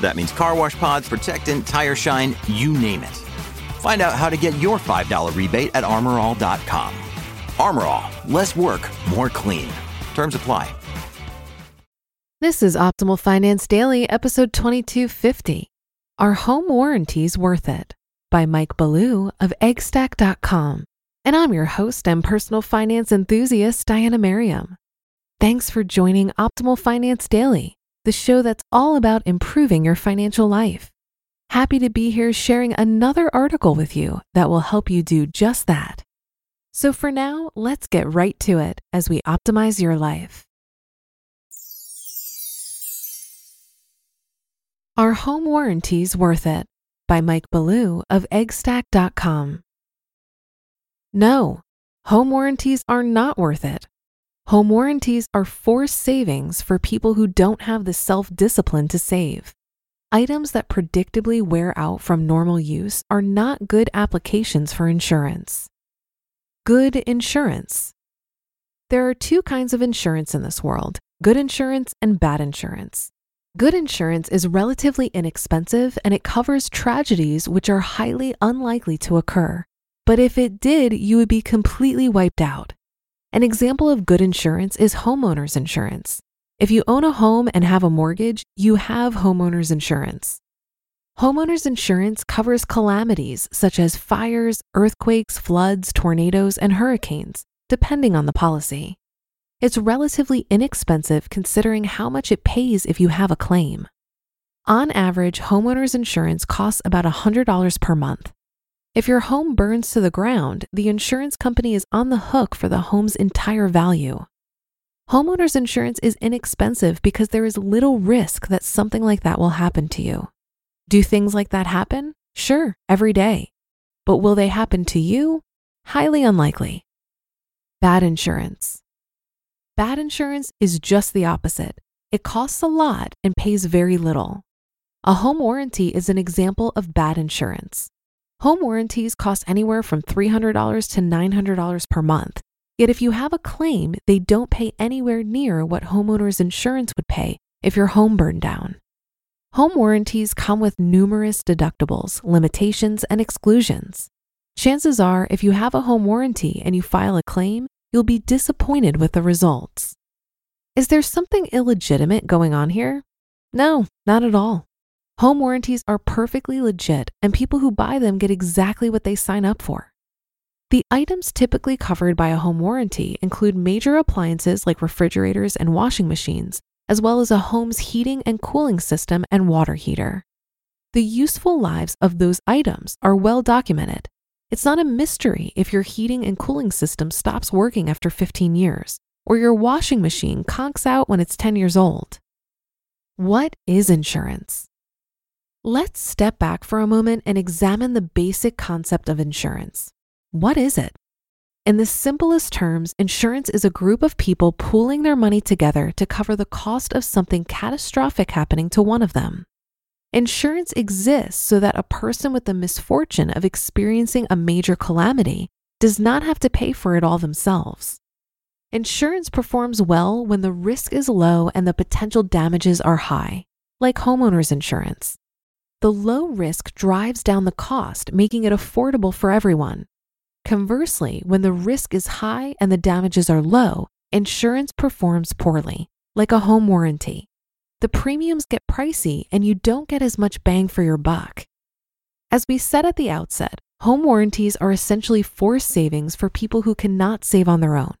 That means car wash pods, protectant, tire shine, you name it. Find out how to get your $5 rebate at armorall.com. Armor All, less work, more clean. Terms apply. This is Optimal Finance Daily, episode 2250. Are home warranties worth it? By Mike Ballew of eggstack.com. And I'm your host and personal finance enthusiast, Diania Merriam. Thanks for joining Optimal Finance Daily, the show that's all about improving your financial life. Happy to be here sharing another article with you that will help you do just that. So for now, let's get right to it as we optimize your life. Are home warranties worth it? By Mike Ballew of eggstack.com. No, home warranties are not worth it. Home warranties are forced savings for people who don't have the self discipline to save. Items that predictably wear out from normal use are not good applications for insurance. Good insurance. There are two kinds of insurance in this world good insurance and bad insurance. Good insurance is relatively inexpensive and it covers tragedies which are highly unlikely to occur. But if it did, you would be completely wiped out. An example of good insurance is homeowners insurance. If you own a home and have a mortgage, you have homeowners insurance. Homeowners insurance covers calamities such as fires, earthquakes, floods, tornadoes, and hurricanes, depending on the policy. It's relatively inexpensive considering how much it pays if you have a claim. On average, homeowners insurance costs about $100 per month. If your home burns to the ground, the insurance company is on the hook for the home's entire value. Homeowners insurance is inexpensive because there is little risk that something like that will happen to you. Do things like that happen? Sure, every day. But will they happen to you? Highly unlikely. Bad insurance. Bad insurance is just the opposite. It costs a lot and pays very little. A home warranty is an example of bad insurance. Home warranties cost anywhere from $300 to $900 per month. Yet if you have a claim, they don't pay anywhere near what homeowners insurance would pay if your home burned down. Home warranties come with numerous deductibles, limitations, and exclusions. Chances are, if you have a home warranty and you file a claim, you'll be disappointed with the results. Is there something illegitimate going on here? No, not at all. Home warranties are perfectly legit, and people who buy them get exactly what they sign up for. The items typically covered by a home warranty include major appliances like refrigerators and washing machines, as well as a home's heating and cooling system and water heater. The useful lives of those items are well documented. It's not a mystery if your heating and cooling system stops working after 15 years, or your washing machine conks out when it's 10 years old. What is insurance? Let's step back for a moment and examine the basic concept of insurance. What is it? In the simplest terms, insurance is a group of people pooling their money together to cover the cost of something catastrophic happening to one of them. Insurance exists so that a person with the misfortune of experiencing a major calamity does not have to pay for it all themselves. Insurance performs well when the risk is low and the potential damages are high, like homeowners insurance. The low risk drives down the cost, making it affordable for everyone. Conversely, when the risk is high and the damages are low, insurance performs poorly, like a home warranty. The premiums get pricey and you don't get as much bang for your buck. As we said at the outset, home warranties are essentially forced savings for people who cannot save on their own.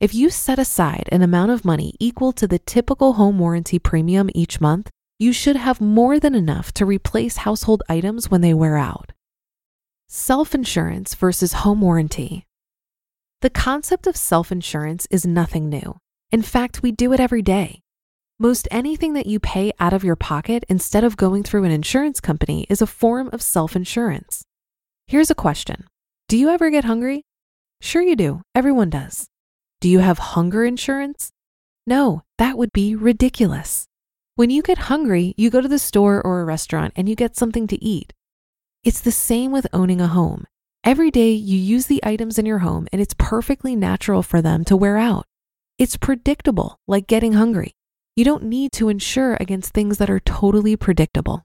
If you set aside an amount of money equal to the typical home warranty premium each month, you should have more than enough to replace household items when they wear out. Self insurance versus home warranty. The concept of self insurance is nothing new. In fact, we do it every day. Most anything that you pay out of your pocket instead of going through an insurance company is a form of self insurance. Here's a question Do you ever get hungry? Sure, you do. Everyone does. Do you have hunger insurance? No, that would be ridiculous. When you get hungry, you go to the store or a restaurant and you get something to eat. It's the same with owning a home. Every day you use the items in your home and it's perfectly natural for them to wear out. It's predictable, like getting hungry. You don't need to insure against things that are totally predictable.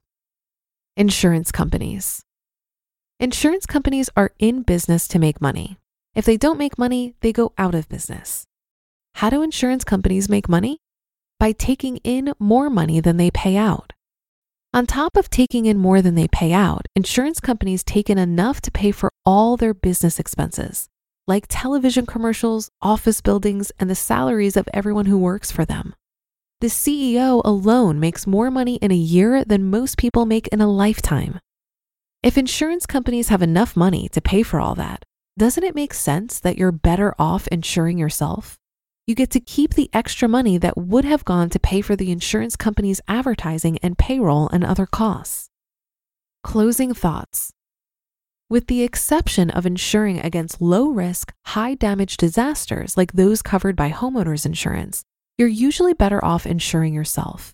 Insurance companies. Insurance companies are in business to make money. If they don't make money, they go out of business. How do insurance companies make money? By taking in more money than they pay out. On top of taking in more than they pay out, insurance companies take in enough to pay for all their business expenses, like television commercials, office buildings, and the salaries of everyone who works for them. The CEO alone makes more money in a year than most people make in a lifetime. If insurance companies have enough money to pay for all that, doesn't it make sense that you're better off insuring yourself? You get to keep the extra money that would have gone to pay for the insurance company's advertising and payroll and other costs. Closing thoughts. With the exception of insuring against low risk, high damage disasters like those covered by homeowners insurance, you're usually better off insuring yourself.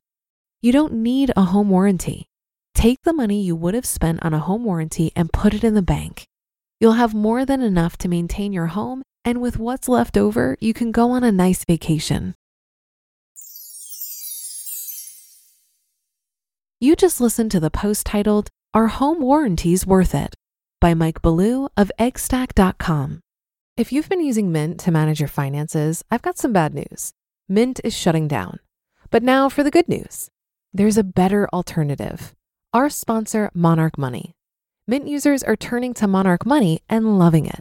You don't need a home warranty. Take the money you would have spent on a home warranty and put it in the bank. You'll have more than enough to maintain your home and with what's left over, you can go on a nice vacation. You just listened to the post titled, Are Home Warranties Worth It? by Mike Ballew of eggstack.com. If you've been using Mint to manage your finances, I've got some bad news. Mint is shutting down. But now for the good news there's a better alternative. Our sponsor, Monarch Money. Mint users are turning to Monarch Money and loving it.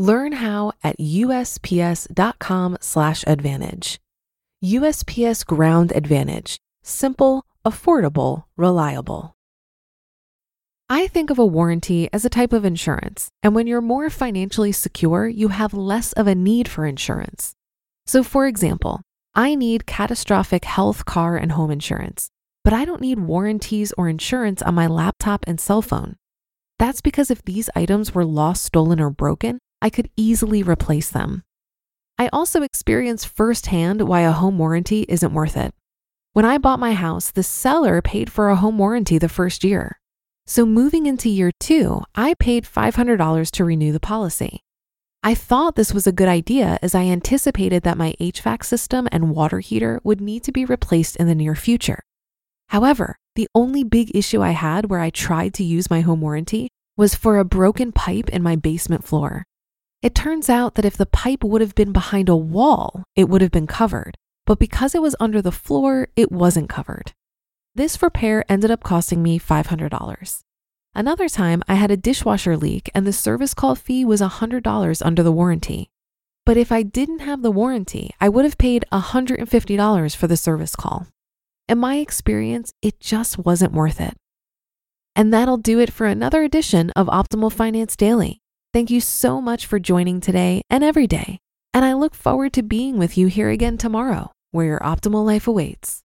Learn how at usps.com/advantage. USPS Ground Advantage: simple, affordable, reliable. I think of a warranty as a type of insurance, and when you're more financially secure, you have less of a need for insurance. So, for example, I need catastrophic health, car, and home insurance, but I don't need warranties or insurance on my laptop and cell phone. That's because if these items were lost, stolen, or broken, I could easily replace them. I also experienced firsthand why a home warranty isn't worth it. When I bought my house, the seller paid for a home warranty the first year. So moving into year two, I paid $500 to renew the policy. I thought this was a good idea as I anticipated that my HVAC system and water heater would need to be replaced in the near future. However, the only big issue I had where I tried to use my home warranty was for a broken pipe in my basement floor. It turns out that if the pipe would have been behind a wall, it would have been covered, but because it was under the floor, it wasn't covered. This repair ended up costing me $500. Another time, I had a dishwasher leak and the service call fee was $100 under the warranty. But if I didn't have the warranty, I would have paid $150 for the service call. In my experience, it just wasn't worth it. And that'll do it for another edition of Optimal Finance Daily. Thank you so much for joining today and every day. And I look forward to being with you here again tomorrow, where your optimal life awaits.